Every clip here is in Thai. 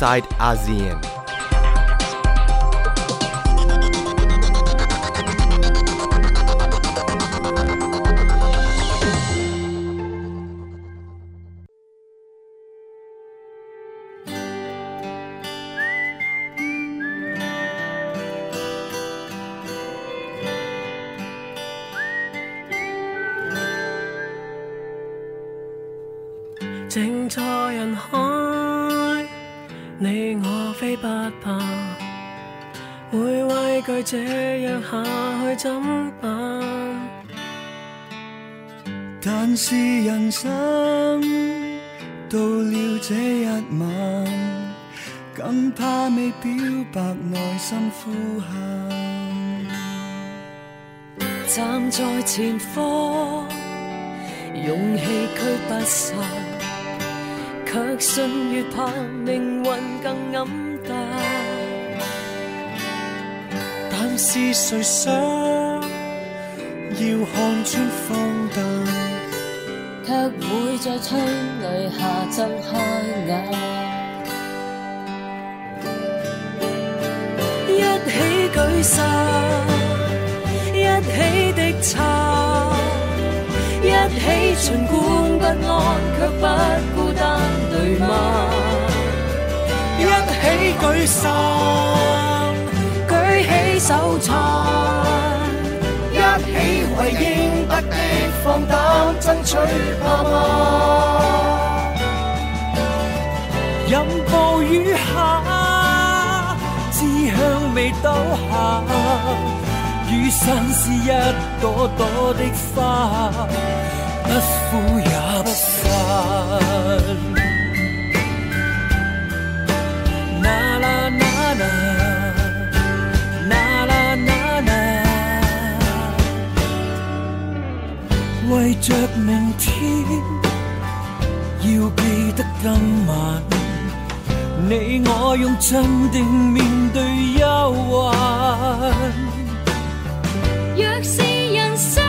inside ASEAN. 站在前方，勇氣驅不散，卻信越怕命運更黯淡。但是誰想要看穿荒誕，卻會在春雷下睜開眼。一起舉傘，一起的撐，一起尽管不安，却不孤单，对吗？一起舉傘，舉起手撐，一起為應得的放胆，争取，怕嗎？任暴雨下，志向未倒下，雨傘是一朵朵的花，不枯也不散。啦啦啦啦，啦啦啦啦，為着明天，要記得今晚，你我用真定面對憂患。若是人生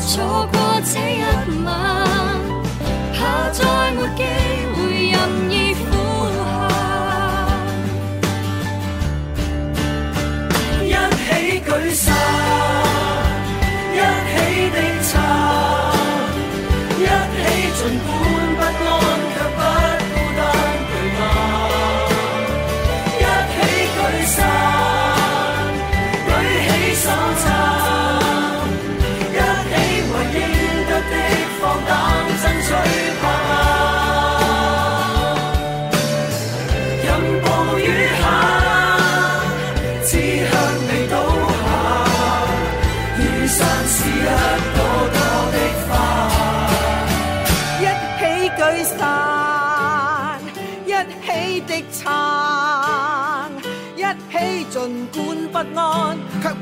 錯過這一晚，怕再沒機會任意呼喊。一起舉手，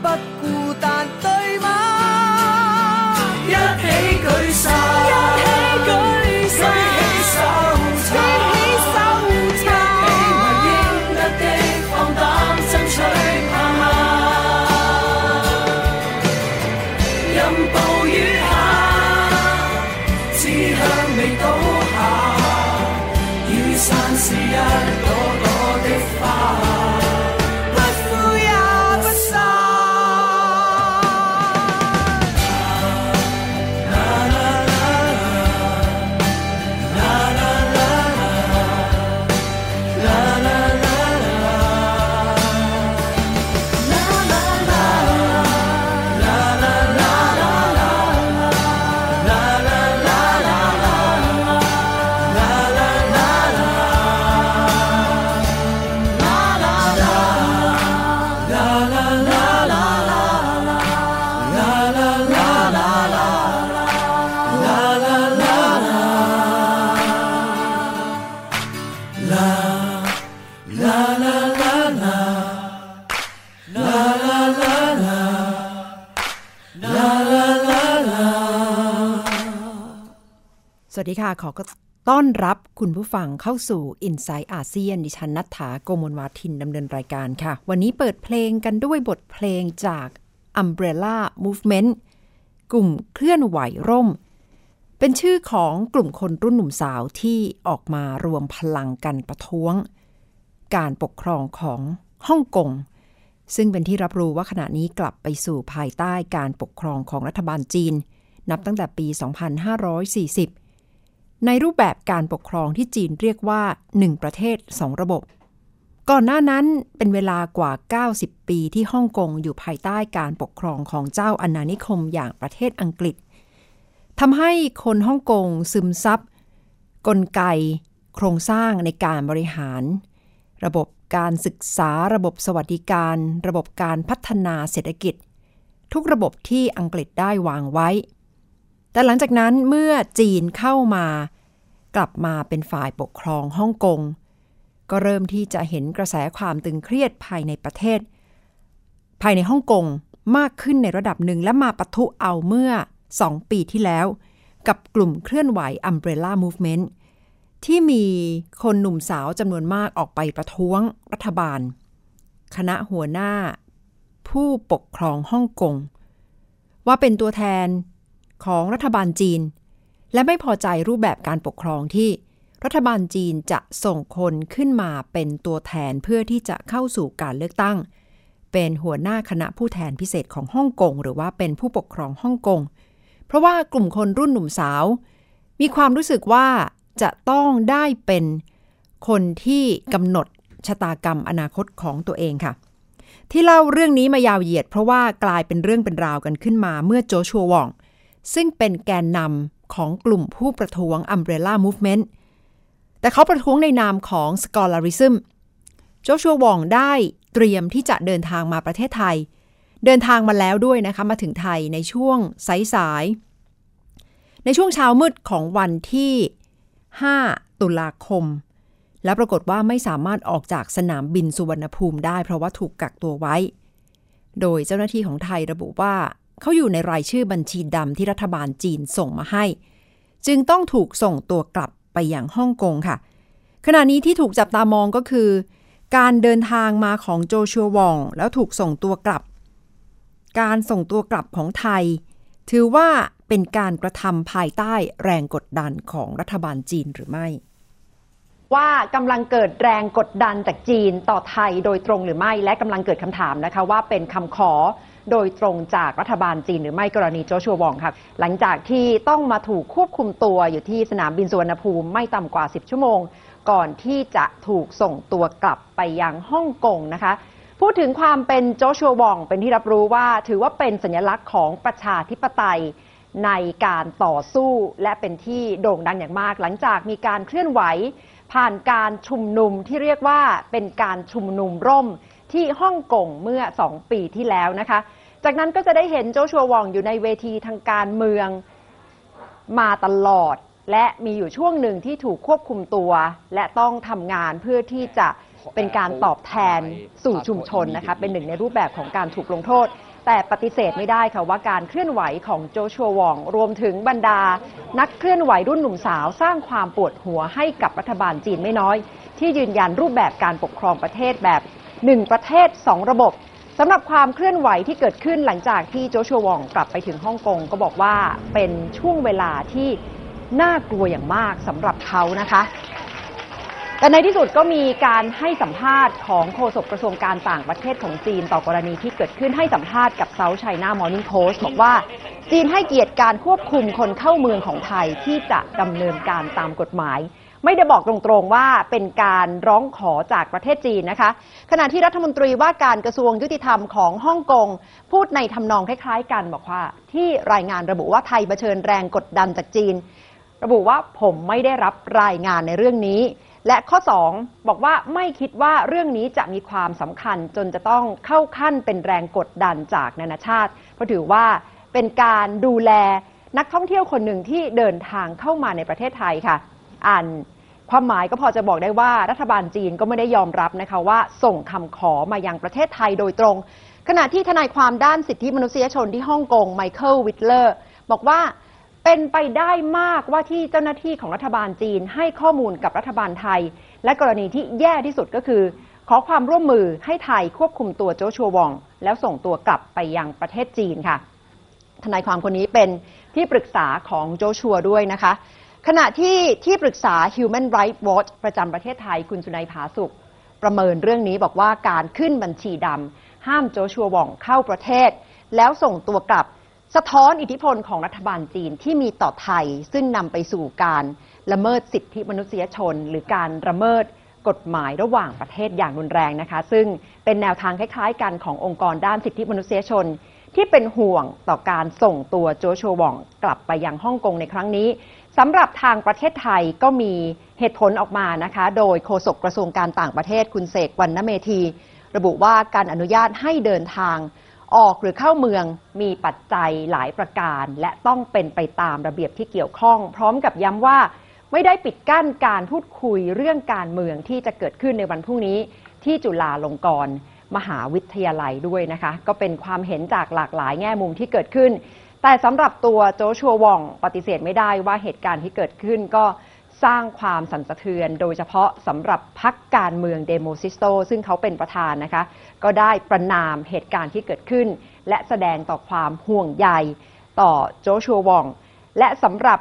but ดีค่ะ ขอต้อนรับคุณผู้ฟังเข้าสู่ i n s i ซต์อาเซียนดิฉันนัฐถาโกมลวาทินดำเนินรายการค่ะ วันนี้เปิดเพลงกันด้วยบทเพลงจาก Umbrella Movement กลุ่มเคลื่อนไหวร่ม เป็นชื่อของกลุ่มคนรุ่นหนุ่มสาวที่ออกมารวมพลังกันประท้วง การปกครองของฮ่องกงซึ่งเป็นที่รับรู้ว่าขณะนี้กลับไปสู่ภายใต้การปกครองของรัฐบาลจีน นับตั้งแต่ปี 2540 ในรูปแบบการปกครองที่จีนเรียกว่า 1 ประเทศ 2 ระบบ ก่อนหน้านั้นเป็นเวลากว่า 90 ปีที่ฮ่องกงอยู่ภายใต้การปกครองของเจ้าอาณานิคมอย่างประเทศอังกฤษทำให้คนฮ่องกงซึมซับกลไก โครงสร้างในการบริหาร ระบบการศึกษาระบบสวัสดิการ ระบบการพัฒนาเศรษฐกิจ ทุกระบบที่อังกฤษได้วางไว้ แต่หลังจากนั้นเมื่อจีนเข้ามา กลับมาเป็นฝ่ายปกครองฮ่องกง ก็เริ่มที่จะเห็นกระแสความตึงเครียดภายในประเทศ ภายในฮ่องกงมากขึ้นในระดับหนึ่งและมาปะทุเอาเมื่อ 2 ปีที่แล้ว กับกลุ่มเคลื่อนไหว Umbrella Movement ที่มีคนหนุ่มสาวจำนวนมากออกไปประท้วงรัฐบาล คณะหัวหน้า ผู้ปกครองฮ่องกง ว่าเป็นตัวแทนของรัฐบาลจีน และไม่พอใจรูปแบบการปกครองที่ รัฐบาลจีนจะส่งคนขึ้นมาเป็นตัวแทนเพื่อที่จะเข้าสู่การเลือกตั้ง เป็นหัวหน้าคณะผู้แทนพิเศษของฮ่องกงหรือว่าเป็นผู้ปกครองฮ่องกงเพราะว่ากลุ่มคนรุ่นหนุ่มสาว มีความรู้สึกว่าจะต้องได้เป็นคนที่กำหนดชะตากรรมอนาคตของตัวเองค่ะ ที่เล่าเรื่องนี้มายาวเหยียดเพราะว่ากลายเป็นเรื่องเป็นราวกันขึ้นมาเมื่อโจชัววอง ซึ่งเป็นแกนนำ ของกลุ่มผู้ประท้วง Umbrella Movement แต่เขาประท้วงในนามของ Scholarism โจชัววองได้เตรียมที่จะเดินทางมาประเทศไทย เดินทางมาแล้วด้วยนะคะ มาถึงไทยในช่วงสายๆ ในช่วงเช้ามืดของวันที่ 5 ตุลาคม และปรากฏว่าไม่สามารถออกจากสนามบินสุวรรณภูมิได้ เพราะว่าถูกกักตัวไว้ โดยเจ้าหน้าที่ของไทยระบุว่า เขาอยู่ในรายชื่อบัญชีดำที่รัฐบาลจีนส่งมาให้ จึงต้องถูกส่งตัวกลับไปอย่างฮ่องกงค่ะ ขณะนี้ที่ถูกจับตามองก็คือ การเดินทางมาของโจชัววอง แล้วถูกส่งตัวกลับ การส่งตัวกลับของไทย ถือว่าเป็นการกระทำภายใต้แรงกดดันของรัฐบาลจีนหรือไม่ว่ากำลังเกิดแรงกดดันจากจีนต่อไทยโดยตรงหรือไม่ และกำลังเกิดคำถามนะคะว่าเป็นคำขอ โดยตรงจากรัฐบาลจีนหรือไม่กรณีโจชัววองครับ หลังจากที่ต้องมาถูกควบคุมตัวอยู่ที่สนามบินสุวรรณภูมิไม่ต่ำกว่า 10 ชั่วโมง ก่อนที่จะถูกส่งตัวกลับไปยังฮ่องกงนะคะพูดถึงความเป็นโจชัววองเป็นที่รับรู้ว่าถือว่าเป็นสัญลักษณ์ของประชาธิปไตยในการต่อสู้และเป็นที่โด่งดังอย่างมาก หลังจากมีการเคลื่อนไหว ผ่านการชุมนุมที่เรียกว่าเป็นการชุมนุมร่ม ที่ฮ่องกงเมื่อ 2 ปีที่แล้วนะคะ จากนั้นก็จะได้เห็นโจชัววองอยู่ในเวทีทางการเมืองมาตลอด และมีอยู่ช่วงหนึ่งที่ถูกควบคุมตัว และต้องทำงานเพื่อที่จะเป็นการตอบแทนสู่ชุมชนนะคะ เป็นหนึ่งในรูปแบบของการถูกลงโทษ แต่ปฏิเสธไม่ได้ค่ะว่าการเคลื่อนไหวของโจชัววองรวมถึงบรรดา นักเคลื่อนไหวรุ่นหนุ่มสาว สร้างความปวดหัวให้กับรัฐบาลจีนไม่น้อย ที่ยืนยันรูปแบบการปกครองประเทศแบบ หนึ่งประเทศสองระบบสำหรับความเคลื่อนไหวที่เกิดขึ้นหลังจากที่โจชัววองกลับไปถึงฮ่องกงก็บอกว่าเป็นช่วงเวลาที่น่ากลัวอย่างมากสำหรับเขานะคะ แต่ในที่สุดก็มีการให้สัมภาษณ์ของโฆษกกระทรวงการต่างประเทศของจีนต่อกรณีที่เกิดขึ้นให้สัมภาษณ์กับเซาท์ไชน่ามอร์นิ่งโพสต์บอกว่าจีนให้เกียรติการควบคุมคนเข้าเมืองของไทยที่จะดำเนินการตามกฎหมาย ไม่ได้บอกตรงๆว่าเป็นการร้องขอจากประเทศจีนนะคะ ขณะที่รัฐมนตรีว่าการกระทรวงยุติธรรมของฮ่องกงพูดในทำนองคล้ายๆ กันบอกว่า ที่รายงานระบุว่าไทยเผชิญแรงกดดันจากจีน ระบุว่าผมไม่ได้รับรายงานในเรื่องนี้ และข้อ 2 บอกว่าไม่คิดว่าเรื่องนี้จะมีความสำคัญจนจะต้องเข้าขั้นเป็นแรงกดดันจากนานาชาติ เพราะถือว่าเป็นการดูแลนักท่องเที่ยวคนหนึ่งที่เดินทางเข้ามาในประเทศไทยค่ะ อ่าน ความหมายก็พอจะบอกได้ว่ารัฐบาลจีนก็ไม่ได้ยอมรับนะคะว่าส่งคำขอมายังประเทศไทยโดยตรง ขณะที่ทนายความด้านสิทธิมนุษยชนที่ฮ่องกงไมเคิลวิทเลอร์บอกว่าเป็นไปได้มากว่าที่เจ้าหน้าที่ของรัฐบาลจีนให้ข้อมูลกับรัฐบาลไทย และกรณีที่แย่ที่สุดก็คือ ขอความร่วมมือให้ไทยควบคุมตัวโจชัววอง แล้วส่งตัวกลับไปยังประเทศจีนค่ะ ทนายความคนนี้เป็นที่ปรึกษาของโจชัวด้วยนะคะ ขณะที่ที่ปรึกษา Human Rights Watch ประจำประเทศไทยคุณสุนัยผาสุข ประเมินเรื่องนี้บอกว่าการขึ้นบัญชีดำห้ามโจชัวว่องเข้าประเทศ แล้วส่งตัวกลับสะท้อนอิทธิพลของรัฐบาลจีนที่มีต่อไทย ซึ่งนำไปสู่การละเมิดสิทธิมนุษยชน หรือการละเมิดกฎหมายระหว่างประเทศอย่างรุนแรงนะคะ ซึ่งเป็นแนวทางคล้ายๆ กันขององค์กรด้านสิทธิมนุษยชน ที่เป็นห่วงต่อการส่งตัวโจชัวว่องกลับไปยังฮ่องกงในครั้งนี้ สำหรับทางประเทศไทยก็มีเหตุผลออกมานะคะ โดยโฆษกกระทรวงการต่างประเทศคุณเสกวันนเมธี ระบุว่าการอนุญาตให้เดินทางออกหรือเข้าเมืองมีปัจจัยหลายประการ และต้องเป็นไปตามระเบียบที่เกี่ยวข้อง พร้อมกับย้ำว่า ไม่ได้ปิดกั้นการพูดคุยเรื่องการเมืองที่จะเกิดขึ้นในวันพรุ่งนี้ ที่จุฬาลงกรณ์มหาวิทยาลัยด้วยนะคะ ก็เป็นความเห็นจากหลากหลายแง่มุมที่เกิดขึ้น แต่สำหรับตัวโจชัววองปฏิเสธไม่ได้ว่าเหตุการณ์ที่เกิดขึ้นก็สร้างความสั่นสะเทือน โดยเฉพาะสำหรับพรรคการเมืองเดโมซิสโต ซึ่งเขาเป็นประธานนะคะ ก็ได้ประณามเหตุการณ์ที่เกิดขึ้น และแสดงต่อความห่วงใยต่อโจชัวหว่อง และสำหรับ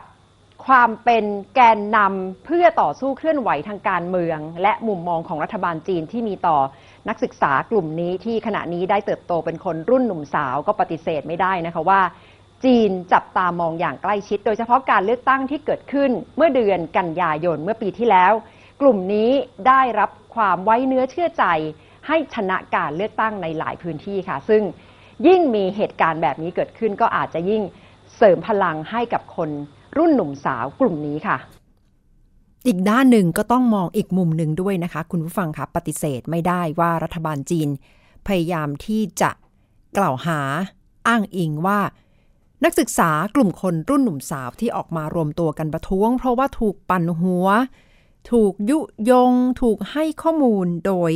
ความเป็นแกนนำเพื่อต่อสู้เคลื่อนไหวทางการเมือง และมุมมองของรัฐบาลจีนที่มีต่อนักศึกษากลุ่มนี้ที่ขณะนี้ได้เติบโตเป็นคนรุ่นหนุ่มสาวก็ปฏิเสธไม่ได้นะคะว่า จีนจับตามองอย่างใกล้ชิด โดยเฉพาะการเลือกตั้งที่เกิดขึ้นเมื่อเดือนกันยายนเมื่อปีที่แล้ว กลุ่มนี้ได้รับความไว้เนื้อเชื่อใจ ให้ชนะการเลือกตั้งในหลายพื้นที่ค่ะ ซึ่งยิ่งมีเหตุการณ์แบบนี้เกิดขึ้นก็อาจจะยิ่งเสริมพลังให้กับคนรุ่นหนุ่มสาวกลุ่มนี้ค่ะ อีกด้านหนึ่งก็ต้องมองอีกมุมหนึ่งด้วยนะคะ คุณผู้ฟังคะปฏิเสธไม่ได้ว่ารัฐบาลจีน พยายามที่จะกล่าวหาอ้างอิงว่า นักศึกษากลุ่มคนรุ่นหนุ่มสาวที่ออกมารวมตัวกันประท้วง เพราะว่าถูกปั่นหัว ถูกยุยง ถูกให้ข้อมูลโดย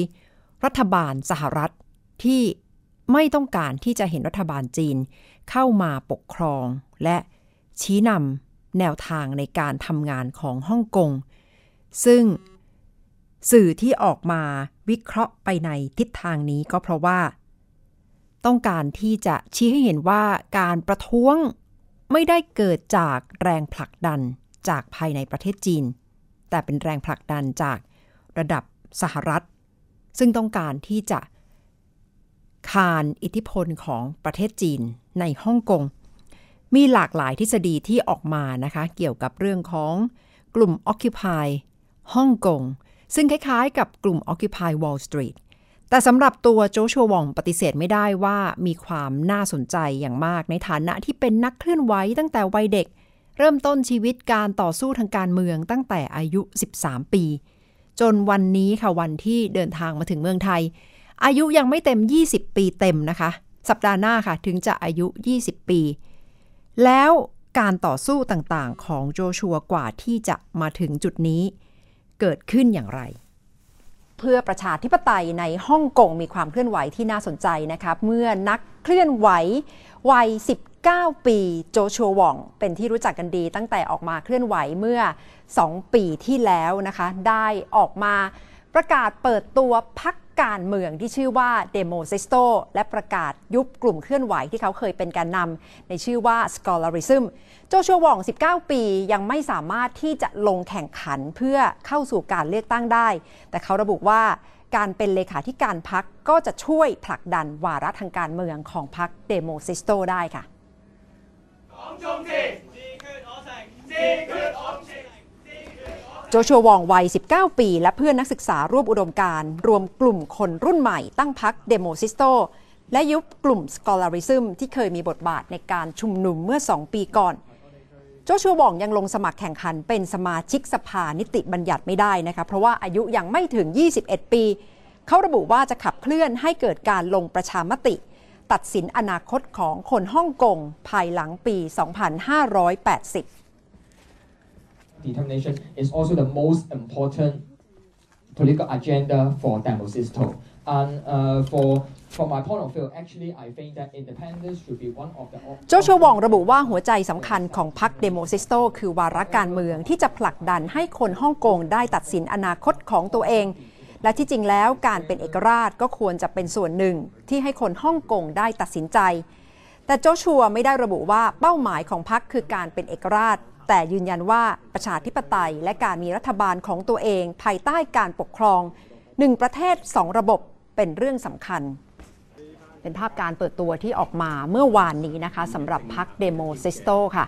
รัฐบาลสหรัฐที่ไม่ต้องการที่จะเห็นรัฐบาลจีนเข้ามาปกครอง และชี้นำแนวทางในการทำงานของฮ่องกง ซึ่งสื่อที่ออกมาวิเคราะห์ไปในทิศทางนี้ก็เพราะว่า ต้องการที่จะชี้ให้เห็นว่าการประท้วงไม่ได้เกิดจากแรงผลักดันจากภายในประเทศจีน แต่เป็นแรงผลักดันจากระดับสหรัฐ ซึ่งต้องการที่จะคานอิทธิพลของประเทศจีนในฮ่องกง มีหลากหลายทฤษฎีที่ออกมานะคะ เกี่ยวกับเรื่องของกลุ่ม Occupy ฮ่องกง ซึ่งคล้ายๆ กับกลุ่ม Occupy Wall Street แต่สำหรับตัวโจชัววองปฏิเสธไม่ได้ว่ามีความน่าสนใจอย่างมากในฐานะที่เป็นนักเคลื่อนไหวตั้งแต่วัยเด็ก เริ่มต้นชีวิตการต่อสู้ทางการเมืองตั้งแต่อายุ 13 ปี จนวันนี้ค่ะวันที่เดินทางมาถึงเมืองไทย อายุยังไม่เต็ม 20 ปีเต็มนะคะ สัปดาห์หน้าค่ะถึงจะอายุ 20 ปี แล้วการต่อสู้ต่างๆ ของโจชัวกว่าที่จะมาถึงจุดนี้ เกิดขึ้นอย่างไร เพื่อประชาธิปไตยในฮ่องกงมีความเคลื่อนไหวที่น่าสนใจนะคะเมื่อนักเคลื่อนไหววัย 19 ปีโจชัวหว่อง เป็นที่รู้จักกันดีตั้งแต่ออกมาเคลื่อนไหวเมื่อ 2 ปีที่แล้วนะคะ ได้ออกมาประกาศเปิดตัวพรรคการเมืองที่ชื่อว่าเดโมซิสโตและประกาศยุบกลุ่มเคลื่อนไหวที่เขาเคยเป็นแกนนำในชื่อว่า Scholarism โจชัวหว่อง 19 ปียังไม่สามารถที่จะลงแข่งขันเพื่อเข้าสู่การเลือกตั้งได้ แต่เขาระบุว่าการเป็นเลขาธิการพรรคก็จะช่วยผลักดันวาระทางการเมืองของพรรคเดโมซิสโตได้ค่ะ โจชัวหว่องวัย 19 ปี และเพื่อนนักศึกษาร่วมอุดมการณ์รวมกลุ่มคนรุ่นใหม่ตั้งพรรคเดโมซิสโต และยุบกลุ่ม Scholarism ที่เคยมีบทบาทในการชุมนุมเมื่อ 2 ปีก่อน โจชัววองยังลงสมัครแข่งขันเป็นสมาชิกสภานิติบัญญัติไม่ได้นะคะเพราะว่าอายุยังไม่ถึง 21 ปี เขาระบุว่าจะขับเคลื่อนให้เกิดการลงประชามติ ตัดสินอนาคตของคนฮ่องกงภายหลังปี 2580 determination is also the most important political agenda for Demosisto. And uh, for from my point of view, actually, I think that independence should be one of the. โจชัวหว่องระบุว่าหัวใจสำคัญของพรรคเดโมซิสโตคือวาระการเมืองที่จะผลักดันให้คนฮ่องกงได้ตัดสินอนาคตของตัวเอง และที่จริงแล้วการเป็นเอกราชก็ควรจะเป็นส่วนหนึ่งที่ให้คนฮ่องกงได้ตัดสินใจ แต่โจชัวไม่ได้ระบุว่าเป้าหมายของพรรคคือการเป็นเอกราช แต่ยืนยันว่าประชาธิปไตยและการมีรัฐบาลของตัวเอง ภายใต้การปกครองหนึ่งประเทศสองระบบเป็นเรื่องสำคัญ เป็นภาพการเปิดตัวที่ออกมาเมื่อวานนี้นะคะสำหรับพรรคเดโมซิสโตค่ะ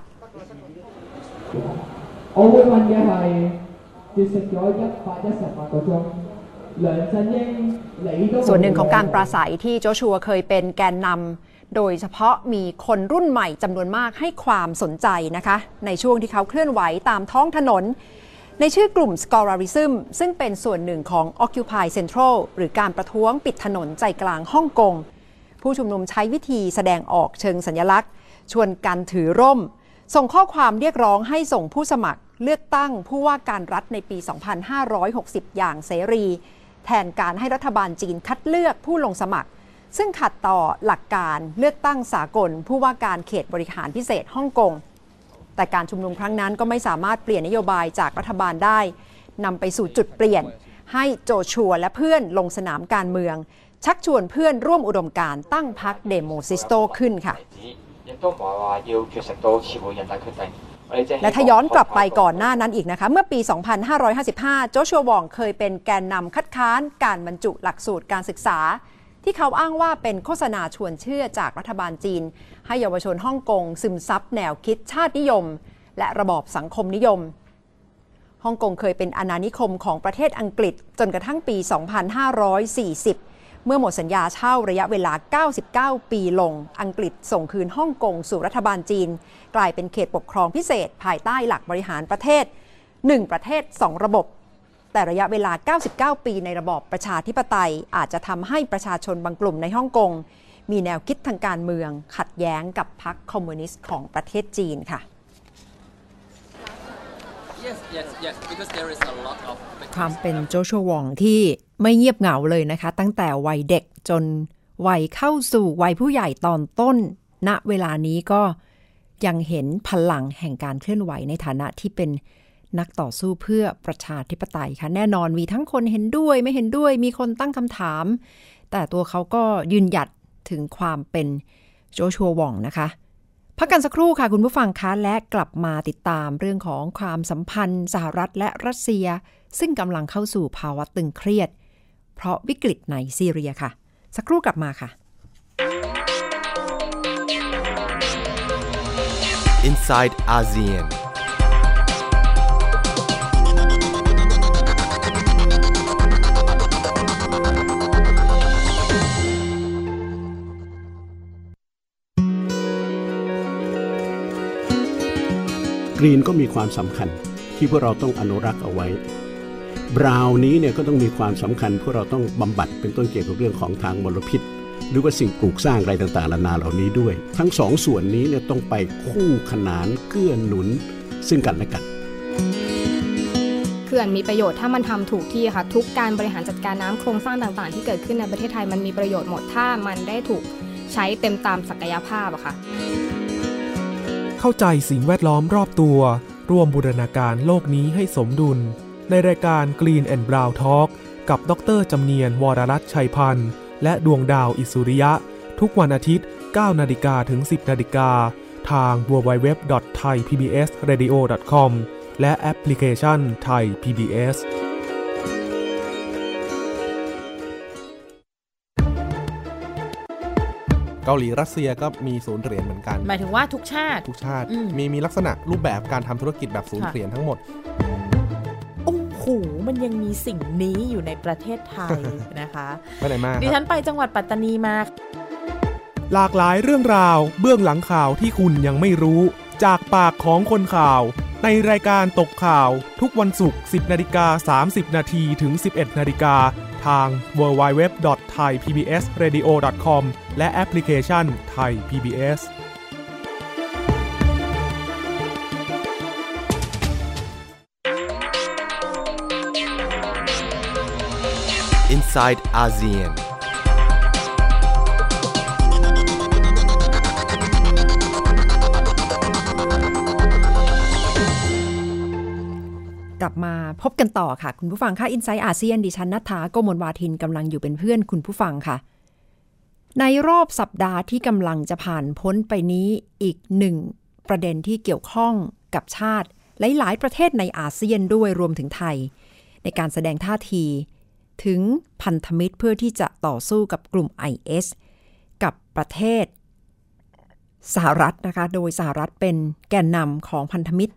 ส่วนหนึ่งของการปราศรัยที่โจชัวเคยเป็นแกนนำ โดยเฉพาะมีคนรุ่นใหม่จำนวนมากให้ความสนใจนะคะ ในช่วงที่เขาเคลื่อนไหวตามท้องถนน ในชื่อกลุ่ม Scholarism ซึ่งเป็นส่วนหนึ่งของ Occupy Central หรือการประท้วงปิดถนนใจกลางฮ่องกง ผู้ชุมนุมใช้วิธีแสดงออกเชิงสัญลักษณ์ ชวนกันถือร่ม ส่งข้อความเรียกร้องให้ส่งผู้สมัครเลือกตั้งผู้ว่าการรัฐในปี 2560 อย่างเสรี แทนการให้รัฐบาลจีนคัดเลือกผู้ลงสมัคร ซึ่งขัดต่อหลักการเลือกตั้งสากล ผู้ว่าการเขตบริหารพิเศษฮ่องกง แต่การชุมนุมครั้งนั้นก็ไม่สามารถเปลี่ยนนโยบายจากรัฐบาลได้นำไปสู่จุดเปลี่ยน ให้โจชัวและเพื่อนลงสนามการเมือง ชักชวนเพื่อนร่วมอุดมการณ์ตั้งพรรคเดโมซิสโตขึ้นค่ะและถ้าย้อนกลับไปก่อนหน้านั้นอีกนะคะ เมื่อปี 2555 โจชัววองเคยเป็นแกนนำคัดค้านการบรรจุหลักสูตรการศึกษา ที่เขาอ้างว่าเป็นโฆษณาชวนเชื่อจากรัฐบาลจีน ให้เยาวชนฮ่องกงซึมซับแนวคิดชาตินิยม และระบอบสังคมนิยมฮ่องกงเคยเป็นอาณานิคมของประเทศอังกฤษจนกระทั่งปี 2540 เมื่อหมดสัญญาเช่าระยะเวลา 99 ปีลง อังกฤษส่งคืนฮ่องกงสู่รัฐบาลจีน กลายเป็นเขตปกครองพิเศษภายใต้หลักบริหารประเทศ 1 ประเทศ 2 ระบบ แต่ระยะเวลา 99 ปีในระบอบประชาธิปไตย อาจจะทำให้ประชาชนบางกลุ่มในฮ่องกง มีแนวคิดทางการเมือง ขัดแย้งกับพรรคคอมมิวนิสต์ของประเทศจีนค่ะ Yes, yes, yes, because there is a lot of ความเป็นโจชัววองที่ไม่เงียบเหงาเลยนะคะ ตั้งแต่วัยเด็กจนวัยเข้าสู่วัยผู้ใหญ่ตอนต้น ณเวลานี้ก็ยังเห็นพลังแห่งการเคลื่อนไหวในฐานะที่เป็น นักต่อสู้เพื่อประชาธิปไตยค่ะ แน่นอนมีทั้งคนเห็นด้วยไม่เห็นด้วย มีคนตั้งคำถาม แต่ตัวเขาก็ยืนหยัดถึงความเป็นโจชัววองนะคะ พักกันสักครู่ค่ะคุณผู้ฟังคะและกลับมาติดตามเรื่องของความสัมพันธ์ สหรัฐและรัสเซีย ซึ่งกำลังเข้าสู่ภาวะตึงเครียด เพราะวิกฤตในซีเรียค่ะ สักครู่กลับมาค่ะ inside ASEAN. กรีนก็มีความสำคัญที่พวกเราต้องอนุรักษ์เอาไว้ บราวนี้เนี่ยก็ต้องมีความสำคัญพวกเราต้องบำบัดเป็นต้นเกี่ยวกับเรื่องของทางมลพิษ หรือว่าสิ่งปลูกสร้างอะไรต่างๆนานาเหล่านี้ด้วย ทั้งสองส่วนนี้เนี่ยต้องไปคู่ขนานเกื้อหนุนซึ่งกันและกันเขื่อนมีประโยชน์ถ้ามันทำถูกที่ค่ะ ทุกการบริหารจัดการน้ำโครงสร้างต่างๆ ที่เกิดขึ้นในประเทศไทยมันมีประโยชน์หมดถ้ามันได้ถูกใช้เต็มตามศักยภาพอะค่ะ เข้าใจสิ่งแวดล้อมรอบตัว ร่วมบูรณาการโลกนี้ให้สมดุล ในรายการ Green and Brown Talk กับ ดรจำเนียน วรรัตน์ชัยพันธ์ และดวงดาวอิสุริยะ ทุกวันอาทิตย์ 9 นาฬิกาถึง 10 นาฬิกา ทาง www.thaipbsradio.com และแอปพลิเคชัน Thai PBS เกาหลีรัสเซียก็มีศูนย์เหรียญเหมือนกัน หมายถึงว่าทุกชาติ ทุกชาติอืมมีมีลักษณะรูปแบบการทำธุรกิจแบบศูนย์ค่ะเหรียญทั้งหมดโอ้โหมันยังมีสิ่งนี้อยู่ในประเทศไทยนะคะไปไหนมาครับดิฉันไปจังหวัดปัตตานีมา หลากหลายเรื่องราวเบื้องหลังข่าวที่คุณยังไม่รู้ จากปากของคนข่าว ในรายการตกข่าว ทุกวันศุกร์ 10นาฬิกา30นาทีถึง 11นาฬิกา ทาง www.thaipbsradio.com และแอปพลิเคชัน Thai PBS inside ASEAN. ลับมาพบกันต่อค่ะ คุณผู้ฟังค่ะ i n s i ซต์อาเซียนดิฉันนัฐาโกมลวาทินกำลังอยู่เป็นเพื่อนคุณผู้ฟังค่ะ ในรอบสัปดาห์ที่กำลังจะผ่านพ้นไปนี้อีกหนึ่งประเด็นที่เกี่ยวข้องกับชาติหลาย ๆ ประเทศในอาเซียนด้วยรวมถึงไทย ในการแสดงท่าที ถึงพันธมิตรเพื่อที่จะต่อสู้กับกลุ่ม IS กับประเทศสหรัฐนะคะ โดยสหรัฐเป็นแกนนำของพันธมิตร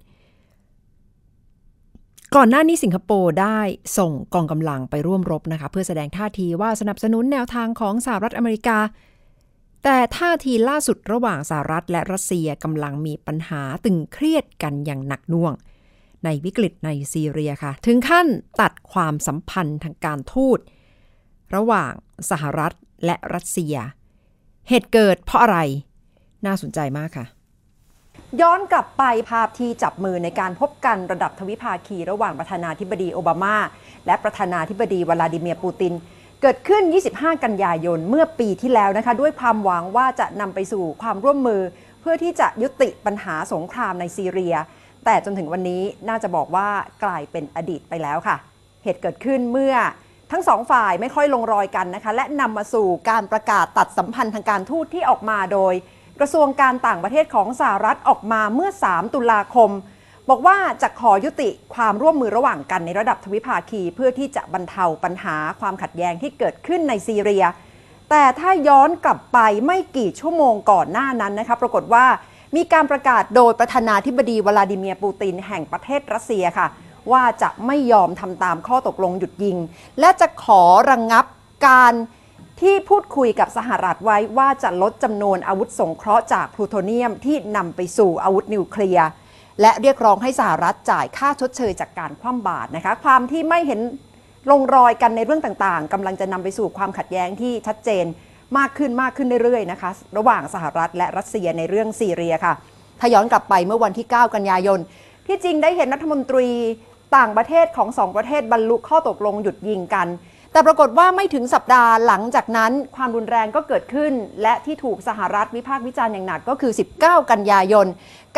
ก่อนหน้านี้สิงคโปร์ได้ส่งกองกำลังไปร่วมรบนะคะ เพื่อแสดงท่าทีว่าสนับสนุนแนวทางของสหรัฐอเมริกา แต่ท่าทีล่าสุดระหว่างสหรัฐและรัสเซียกำลังมีปัญหาตึงเครียดกันอย่างหนักหน่วง ในวิกฤตในซีเรียค่ะ ถึงขั้นตัดความสัมพันธ์ทางการทูต ระหว่างสหรัฐและรัสเซีย เหตุเกิดเพราะอะไร น่าสนใจมากค่ะ ย้อนกลับไปภาพที่จับมือในการพบกันระดับทวิภาคีระหว่างประธานาธิบดีโอบามา และประธานาธิบดีวลาดิเมียร์ปูติน เกิดขึ้น 25 กันยายนเมื่อปีที่แล้วนะคะ ด้วยความหวังว่าจะนำไปสู่ความร่วมมือ เพื่อที่จะยุติปัญหาสงครามในซีเรีย แต่จนถึงวันนี้น่าจะบอกว่ากลายเป็นอดีตไปแล้วค่ะ เหตุเกิดขึ้นเมื่อทั้งสองฝ่ายไม่ค่อยลงรอยกันนะคะ และนำมาสู่การประกาศตัดสัมพันธ์ทางการทูตที่ออกมาโดย กระทรวงการต่างประเทศของสหรัฐออกมาเมื่อ 3 ตุลาคม บอกว่าจะขอยุติความร่วมมือระหว่างกันในระดับทวิภาคีเพื่อที่จะบรรเทาปัญหาความขัดแย้งที่เกิดขึ้นในซีเรีย แต่ถ้าย้อนกลับไปไม่กี่ชั่วโมงก่อนหน้านั้นนะคะปรากฏว่ามีการประกาศโดยประธานาธิบดีวลาดิเมียร์ปูตินแห่งประเทศรัสเซียค่ะ ว่าจะไม่ยอมทำตามข้อตกลงหยุดยิง และจะขอระงงับการ ที่พูดคุยกับสหรัฐไว้ว่าจะลดจำนวนอาวุธสงเคราะห์จากพลูโทเนียมที่นำไปสู่อาวุธนิวเคลียร์และเรียกร้องให้สหรัฐจ่ายค่าชดเชยจากการคว่ำบาตรนะคะ ความที่ไม่เห็นลงรอยกันในเรื่องต่างๆกำลังจะนำไปสู่ความขัดแย้งที่ชัดเจนมากขึ้นมากขึ้นเรื่อยๆนะคะ ระหว่างสหรัฐและรัสเซียในเรื่องซีเรียค่ะถ้าย้อนกลับไปเมื่อวันที่ 9 กันยายน ที่จริงได้เห็นรัฐมนตรีต่างประเทศของสองประเทศบรรลุข้อตกลงหยุดยิงกัน แต่ปรากฏว่าไม่ถึงสัปดาห์หลังจากนั้นความรุนแรงก็เกิดขึ้น และที่ถูกสหรัฐวิพากษ์วิจารณ์อย่างหนักก็คือ 19 กันยายน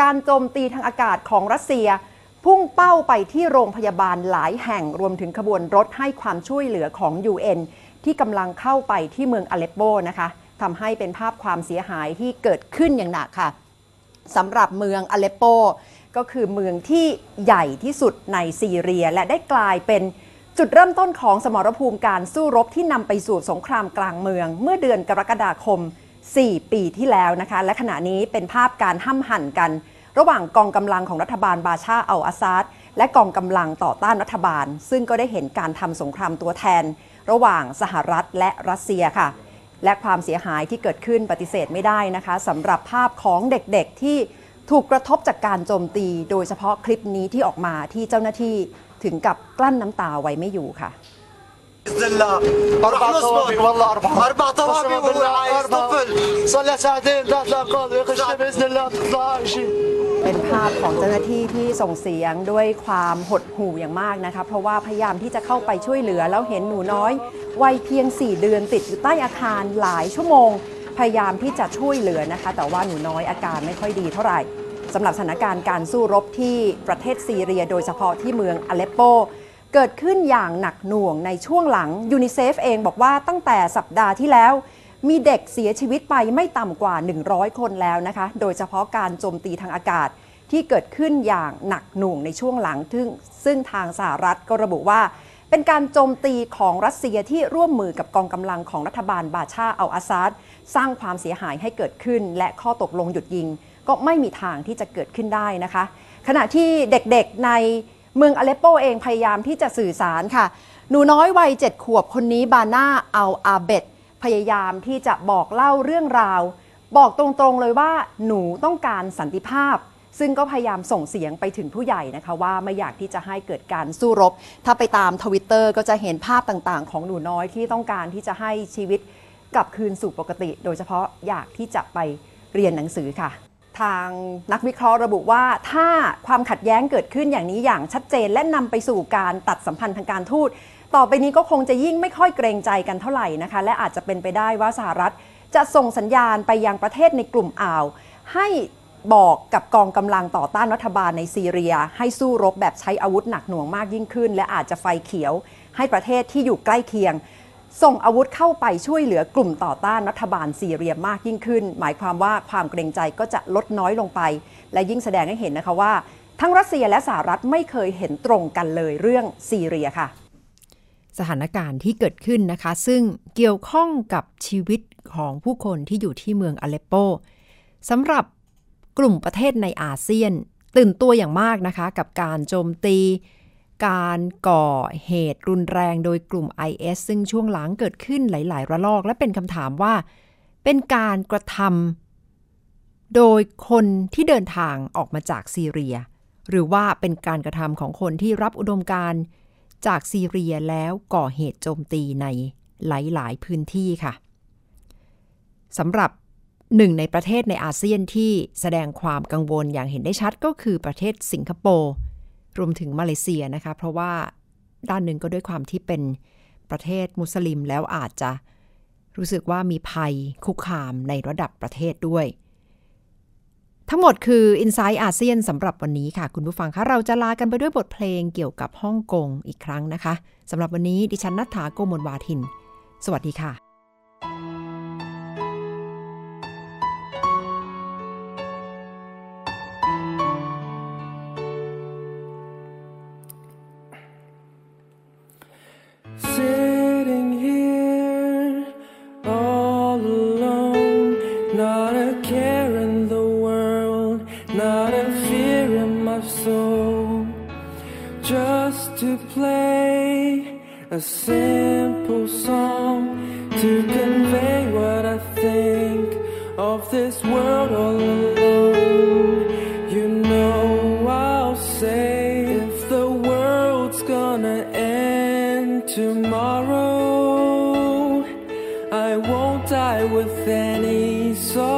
การโจมตีทางอากาศของรัสเซีย พุ่งเป้าไปที่โรงพยาบาลหลายแห่งรวมถึงขบวนรถให้ความช่วยเหลือของ UN ที่กำลังเข้าไปที่เมืองอเลปโปนะคะทำให้เป็นภาพความเสียหายที่เกิดขึ้นอย่างหนักค่ะสำหรับเมืองอเลปโปก็คือเมืองที่ใหญ่ที่สุดในซีเรีย และได้กลายเป็น จุดเริ่มต้นของสมรภูมิการสู้รบที่นำไปสู่สงครามกลางเมือง เมื่อเดือนกรกฎาคม 4 ปีที่แล้วนะคะ และขณะนี้เป็นภาพการห้ำหั่นกัน ระหว่างกองกำลังของรัฐบาลบาชาอัลอาซาดและกองกำลังต่อต้านรัฐบาล ซึ่งก็ได้เห็นการทำสงครามตัวแทน ระหว่างสหรัฐและรัสเซียค่ะ และความเสียหายที่เกิดขึ้นปฏิเสธไม่ได้นะคะสำหรับภาพของเด็กๆที่ถูกกระทบจากการโจมตี โดยเฉพาะคลิปนี้ที่ออกมาที่เจ้าหน้าที่ ถึงกับกลั้นน้ำตาไว้ไม่อยู่ค่ะ باذن الله اربع طوابق والله اربع اربع طوابق والله عايز طفل صار له ساعتين ثلاث انقاذ ويخش باذن الله تطلع شيء เป็นภาพของเจ้าหน้าที่ที่ส่งเสียงด้วยความหดหู่อย่างมากนะคะ เพราะว่าพยายามที่จะเข้าไปช่วยเหลือ แล้วเห็นหนูน้อย วัยเพียง 4 เดือนติดอยู่ใต้อาคารหลายชั่วโมง พยายามที่จะช่วยเหลือนะคะ แต่ว่าหนูน้อยอาการไม่ค่อยดีเท่าไหร่ สำหรับสถานการณ์การสู้รบที่ประเทศซีเรีย โดยเฉพาะที่เมืองอเลปโป เกิดขึ้นอย่างหนักหน่วงในช่วงหลังยูนิเซฟเองบอกว่าตั้งแต่สัปดาห์ที่แล้ว มีเด็กเสียชีวิตไปไม่ต่ำกว่า 100 คนแล้วนะคะ โดยเฉพาะการโจมตีทางอากาศที่เกิดขึ้นอย่างหนักหน่วงในช่วงหลังซึ่งซึ่งทางสหรัฐก็ระบุว่า เป็นการโจมตีของรัสเซียที่ร่วมมือกับกองกำลังของรัฐบาลบาชาอัลอาซาดสร้างความเสียหายให้เกิดขึ้น และข้อตกลงหยุดยิง ก็ไม่มีทางที่จะเกิดขึ้นได้นะคะ ขณะที่เด็กๆในเมืองอเลปโปเองพยายามที่จะสื่อสารค่ะ หนูน้อยวัยเจ็ดขวบคนนี้บาน่าเอัลอาเบตพยายามที่จะบอกเล่าเรื่องราว บอกตรงๆเลยว่าหนูต้องการสันติภาพ ซึ่งก็พยายามส่งเสียงไปถึงผู้ใหญ่นะคะ ว่าไม่อยากที่จะให้เกิดการสู้รบ ถ้าไปตามทวิตเตอร์ก็จะเห็นภาพต่างๆ ของหนูน้อยที่ต้องการที่จะให้ชีวิตกลับคืนสู่ปกติ โดยเฉพาะอยากที่จะไปเรียนหนังสือค่ะ ทางนักวิเคราะห์ระบุว่า ถ้าความขัดแย้งเกิดขึ้นอย่างนี้อย่างชัดเจนและนำไปสู่การตัดสัมพันธ์ทางการทูต ต่อไปนี้ก็คงจะยิ่งไม่ค่อยเกรงใจกันเท่าไหร่นะคะ และอาจจะเป็นไปได้ว่าสหรัฐ จะส่งสัญญาณไปยังประเทศในกลุ่มอ่าว ให้บอกกับกองกำลังต่อต้านรัฐบาลในซีเรีย ให้สู้รบแบบใช้อาวุธหนักหน่วงมากยิ่งขึ้น และอาจจะไฟเขียว ให้ประเทศที่อยู่ใกล้เคียง ส่งอาวุธเข้าไปช่วยเหลือกลุ่มต่อต้านรัฐบาลซีเรียมากยิ่งขึ้น หมายความว่าความเกรงใจก็จะลดน้อยลงไป และยิ่งแสดงให้เห็นนะคะว่า ทั้งรัสเซียและสหรัฐไม่เคยเห็นตรงกันเลยเรื่องซีเรียค่ะ สถานการณ์ที่เกิดขึ้นนะคะ ซึ่งเกี่ยวข้องกับชีวิตของผู้คนที่อยู่ที่เมืองอเลปโปสำหรับกลุ่มประเทศในอาเซียน ตื่นตัวอย่างมากนะคะ กับการโจมตี การก่อเหตุรุนแรงโดยกลุ่ม IS ซึ่งช่วงหลังเกิดขึ้นหลาย ๆ ระลอก และเป็นคำถามว่า เป็นการกระทำโดยคนที่เดินทางออกมาจากซีเรีย หรือว่าเป็นการกระทำของคนที่รับอุดมการจากซีเรียแล้วก่อเหตุโจมตีในหลาย ๆ พื้นที่ค่ะสำหรับหนึ่งในประเทศในอาเซียนที่แสดงความกังวลอย่างเห็นได้ชัดก็คือประเทศสิงคโปร์ รวมถึงมาเลเซียนะคะ เพราะว่าด้านหนึ่งก็ด้วยความที่เป็นประเทศมุสลิมแล้วอาจจะรู้สึกว่ามีภัยคุกคามในระดับประเทศด้วย ทั้งหมดคือ i n s i ซต์อาเซียนสำหรับวันนี้ค่ะ คุณผู้ฟังคะเราจะลากันไปด้วยบทเพลงเกี่ยวกับฮ่องกงอีกครั้งนะคะสำหรับวันนี้ดิฉันนัฐธาโกมลวาทิน สวัสดีค่ะ with any sorrow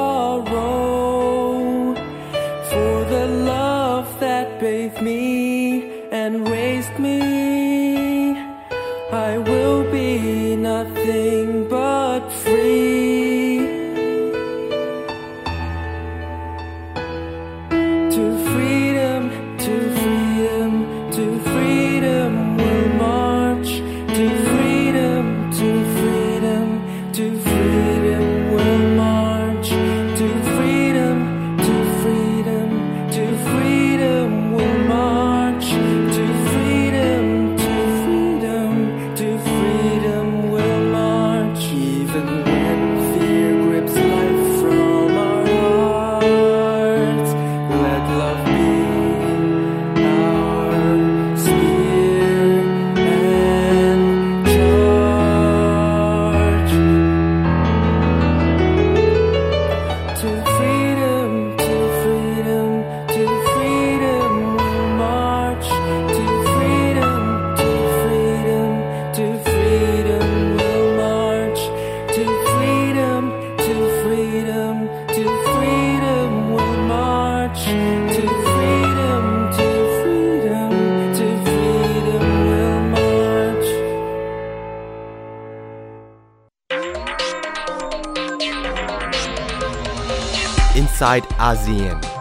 ASEAN.